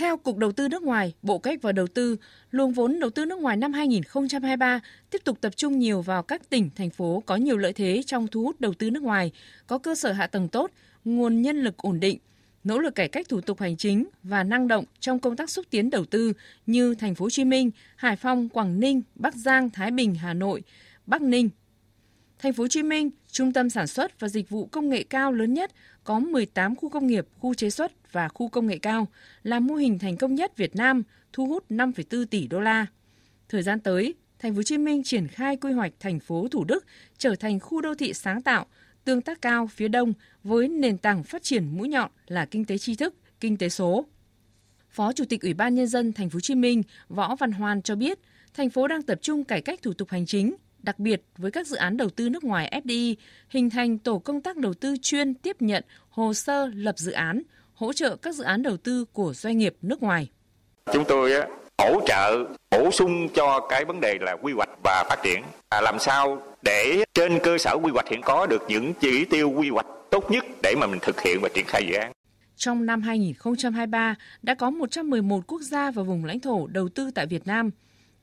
Theo Cục Đầu tư nước ngoài, Bộ Cách và Đầu tư, luồng vốn đầu tư nước ngoài năm 2023 tiếp tục tập trung nhiều vào các tỉnh, thành phố có nhiều lợi thế trong thu hút đầu tư nước ngoài, có cơ sở hạ tầng tốt, nguồn nhân lực ổn định, nỗ lực cải cách thủ tục hành chính và năng động trong công tác xúc tiến đầu tư như thành phố Hồ Chí Minh, Hải Phòng, Quảng Ninh, Bắc Giang, Thái Bình, Hà Nội, Bắc Ninh. Thành phố Hồ Chí Minh, trung tâm sản xuất và dịch vụ công nghệ cao lớn nhất, có 18 khu công nghiệp, khu chế xuất và khu công nghệ cao, là mô hình thành công nhất Việt Nam, thu hút 5,4 tỷ đô la. Thời gian tới, Thành phố Hồ Chí Minh triển khai quy hoạch thành phố Thủ Đức trở thành khu đô thị sáng tạo, tương tác cao phía đông với nền tảng phát triển mũi nhọn là kinh tế tri thức, kinh tế số. Phó Chủ tịch Ủy ban nhân dân Thành phố Hồ Chí Minh Võ Văn Hoan cho biết, thành phố đang tập trung cải cách thủ tục hành chính, đặc biệt với các dự án đầu tư nước ngoài FDI, hình thành tổ công tác đầu tư chuyên tiếp nhận hồ sơ lập dự án, hỗ trợ các dự án đầu tư của doanh nghiệp nước ngoài. Chúng tôi hỗ trợ bổ sung cho cái vấn đề là quy hoạch và phát triển à, làm sao để trên cơ sở quy hoạch hiện có được những chỉ tiêu quy hoạch tốt nhất để mà mình thực hiện và triển khai dự án. Trong năm 2023 đã có 111 quốc gia và vùng lãnh thổ đầu tư tại Việt Nam.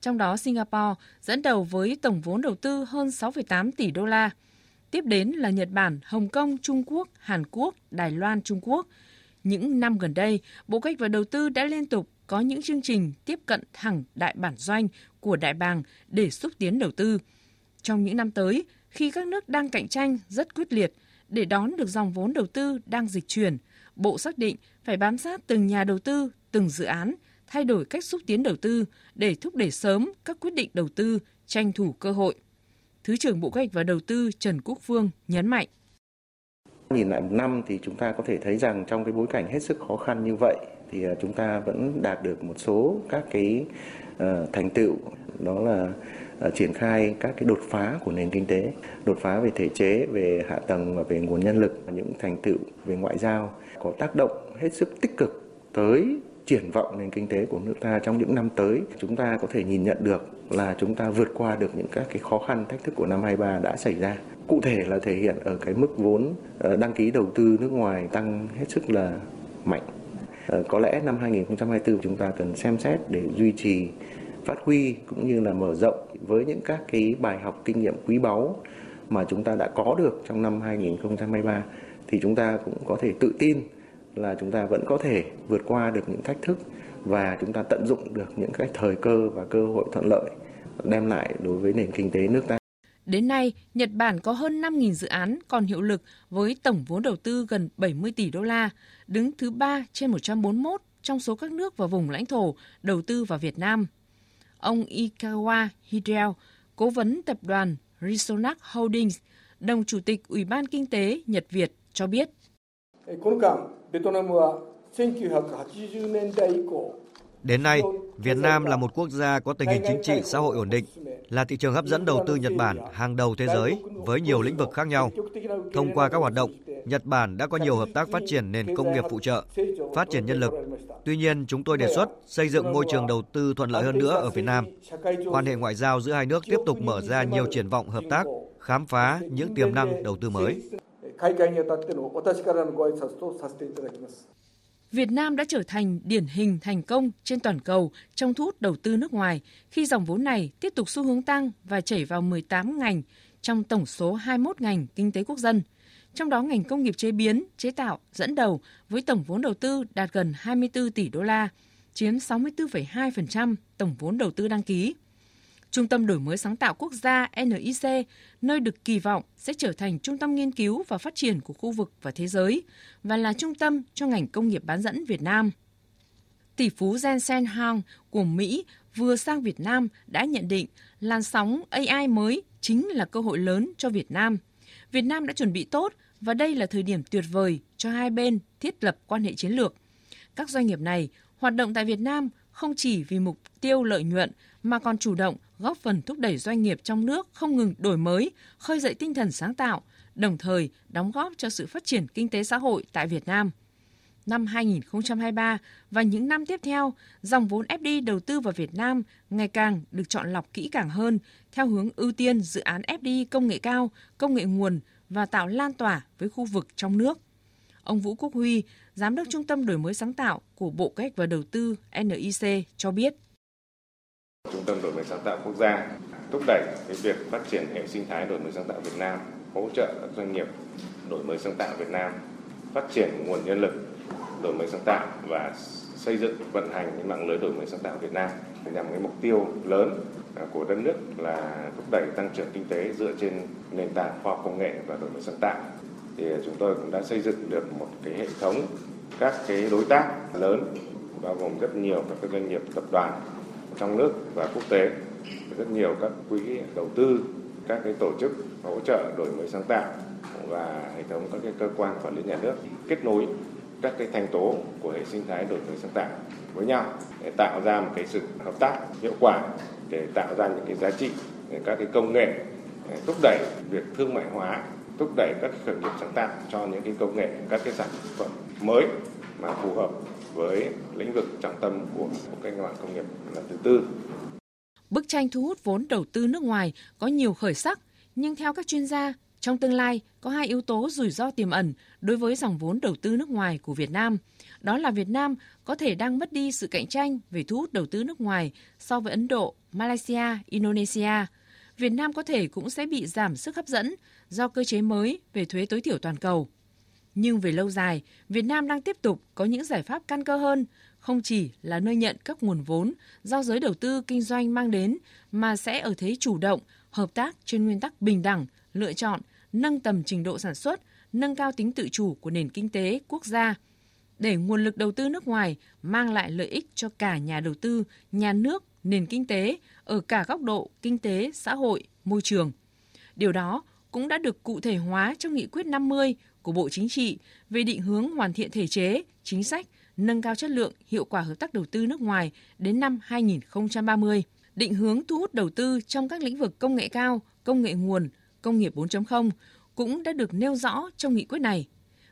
Trong đó Singapore dẫn đầu với tổng vốn đầu tư hơn 6,8 tỷ đô la. Tiếp đến là Nhật Bản, Hồng Kông, Trung Quốc, Hàn Quốc, Đài Loan, Trung Quốc. Những năm gần đây, Bộ Cách và Đầu tư đã liên tục có những chương trình tiếp cận thẳng đại bản doanh của đại bàng để xúc tiến đầu tư. Trong những năm tới, khi các nước đang cạnh tranh rất quyết liệt, để đón được dòng vốn đầu tư đang dịch chuyển, Bộ xác định phải bám sát từng nhà đầu tư, từng dự án, thay đổi cách xúc tiến đầu tư để thúc đẩy sớm các quyết định đầu tư, tranh thủ cơ hội. Thứ trưởng Bộ Kế hoạch và Đầu tư Trần Quốc Phương nhấn mạnh. Nhìn lại một năm thì chúng ta có thể thấy rằng trong cái bối cảnh hết sức khó khăn như vậy thì à, chúng ta vẫn đạt được một số các cái ờ, thành tựu đó là à, triển khai các cái đột phá của nền kinh tế, đột phá về thể chế, về hạ tầng và về nguồn nhân lực, những thành tựu về ngoại giao có tác động hết sức tích cực tới triển vọng nền kinh tế của nước ta trong những năm tới, chúng ta có thể nhìn nhận được là chúng ta vượt qua được những các cái khó khăn, thách thức của năm 23 đã xảy ra. Cụ thể là thể hiện ở cái mức vốn ờ, đăng ký đầu tư nước ngoài tăng hết sức là mạnh. Ờ, có lẽ năm 2024 chúng ta cần xem xét để duy trì, phát huy cũng như là mở rộng với những các cái bài học kinh nghiệm quý báu mà chúng ta đã có được trong năm 2023 thì chúng ta cũng có thể tự tin là chúng ta vẫn có thể vượt qua được những thách thức và chúng ta tận dụng được những cái thời cơ và cơ hội thuận lợi đem lại đối với nền kinh tế nước ta. Đến nay, Nhật Bản có hơn 5.000 dự án còn hiệu lực với tổng vốn đầu tư gần 70 tỷ đô la, đứng thứ 3 trên 141 trong số các nước và vùng lãnh thổ đầu tư vào Việt Nam. Ông Ikawa Hideo, cố vấn tập đoàn Risonac Holdings, đồng chủ tịch Ủy ban Kinh tế Nhật Việt cho biết. この間、ベトナムは1980年代以降 Đến nay, Việt Nam là một quốc gia có tình hình chính trị xã hội ổn định, là thị trường hấp dẫn đầu tư Nhật Bản hàng đầu thế giới với nhiều lĩnh vực khác nhau. Thông qua các hoạt động, Nhật Bản đã có nhiều hợp tác phát triển nền công nghiệp phụ trợ, phát triển nhân lực. Tuy nhiên, chúng tôi đề xuất xây dựng môi trường đầu tư thuận lợi hơn nữa ở Việt Nam. Quan hệ ngoại giao giữa hai nước tiếp tục mở ra nhiều triển vọng hợp tác, khám phá những tiềm năng đầu tư mới. Việt Nam đã trở thành điển hình thành công trên toàn cầu trong thu hút đầu tư nước ngoài khi dòng vốn này tiếp tục xu hướng tăng và chảy vào 18 ngành trong tổng số 21 ngành kinh tế quốc dân. Trong đó ngành công nghiệp chế biến, chế tạo dẫn đầu với tổng vốn đầu tư đạt gần 24 tỷ đô la, chiếm 64,2% tổng vốn đầu tư đăng ký. Trung tâm Đổi mới sáng tạo quốc gia NIC, nơi được kỳ vọng sẽ trở thành trung tâm nghiên cứu và phát triển của khu vực và thế giới và là trung tâm cho ngành công nghiệp bán dẫn Việt Nam. Tỷ phú Jensen Huang của Mỹ vừa sang Việt Nam đã nhận định làn sóng AI mới chính là cơ hội lớn cho Việt Nam. Việt Nam đã chuẩn bị tốt và đây là thời điểm tuyệt vời cho hai bên thiết lập quan hệ chiến lược. Các doanh nghiệp này hoạt động tại Việt Nam không chỉ vì mục tiêu lợi nhuận mà còn chủ động góp phần thúc đẩy doanh nghiệp trong nước không ngừng đổi mới, khơi dậy tinh thần sáng tạo, đồng thời đóng góp cho sự phát triển kinh tế xã hội tại Việt Nam. Năm 2023 và những năm tiếp theo, dòng vốn FDI đầu tư vào Việt Nam ngày càng được chọn lọc kỹ càng hơn theo hướng ưu tiên dự án FDI công nghệ cao, công nghệ nguồn và tạo lan tỏa với khu vực trong nước. Ông Vũ Quốc Huy, Giám đốc Trung tâm Đổi mới sáng tạo của Bộ Kế hoạch và Đầu tư NIC cho biết. Trung tâm Đổi mới sáng tạo quốc gia thúc đẩy cái việc phát triển hệ sinh thái đổi mới sáng tạo Việt Nam, hỗ trợ các doanh nghiệp đổi mới sáng tạo Việt Nam, phát triển nguồn nhân lực đổi mới sáng tạo và xây dựng vận hành cái mạng lưới đổi mới sáng tạo Việt Nam nhằm cái mục tiêu lớn của đất nước là thúc đẩy tăng trưởng kinh tế dựa trên nền tảng khoa học công nghệ và đổi mới sáng tạo thì chúng tôi cũng đã xây dựng được một cái hệ thống các cái đối tác lớn, bao gồm rất nhiều các cái doanh nghiệp tập đoàn trong nước và quốc tế. Rất nhiều các quỹ đầu tư, các cái tổ chức hỗ trợ đổi mới sáng tạo và hệ thống các cái cơ quan quản lý nhà nước kết nối các cái thành tố của hệ sinh thái đổi mới sáng tạo với nhau để tạo ra một cái sự hợp tác hiệu quả, để tạo ra những cái giá trị, các cái công nghệ thúc đẩy việc thương mại hóa thúc đẩy các khởi nghiệp sáng tạo cho những cái công nghệ các cái sản phẩm mới mà phù hợp với lĩnh vực trọng tâm của cuộc cách mạng công nghiệp lần thứ tư. Bức tranh thu hút vốn đầu tư nước ngoài có nhiều khởi sắc, nhưng theo các chuyên gia, trong tương lai có hai yếu tố rủi ro tiềm ẩn đối với dòng vốn đầu tư nước ngoài của Việt Nam. Đó là Việt Nam có thể đang mất đi sự cạnh tranh về thu hút đầu tư nước ngoài so với Ấn Độ, Malaysia, Indonesia. Việt Nam có thể cũng sẽ bị giảm sức hấp dẫn do cơ chế mới về thuế tối thiểu toàn cầu. Nhưng về lâu dài, Việt Nam đang tiếp tục có những giải pháp căn cơ hơn, không chỉ là nơi nhận các nguồn vốn do giới đầu tư kinh doanh mang đến, mà sẽ ở thế chủ động, hợp tác trên nguyên tắc bình đẳng, lựa chọn, nâng tầm trình độ sản xuất, nâng cao tính tự chủ của nền kinh tế quốc gia, để nguồn lực đầu tư nước ngoài mang lại lợi ích cho cả nhà đầu tư, nhà nước, nền kinh tế ở cả góc độ kinh tế, xã hội, môi trường. Điều đó cũng đã được cụ thể hóa trong nghị quyết 50 của Bộ Chính trị về định hướng hoàn thiện thể chế, chính sách, nâng cao chất lượng, hiệu quả hợp tác đầu tư nước ngoài đến năm 2030, định hướng thu hút đầu tư trong các lĩnh vực công nghệ cao, công nghệ nguồn, công nghiệp 4.0 cũng đã được nêu rõ trong nghị quyết này.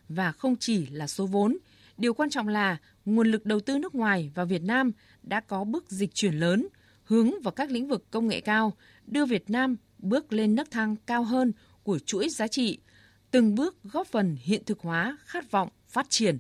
Và không chỉ là số vốn, điều quan trọng là nguồn lực đầu tư nước ngoài vào Việt Nam đã có bước dịch chuyển lớn, hướng vào các lĩnh vực công nghệ cao, đưa Việt Nam bước lên nấc thang cao hơn của chuỗi giá trị, từng bước góp phần hiện thực hóa khát vọng phát triển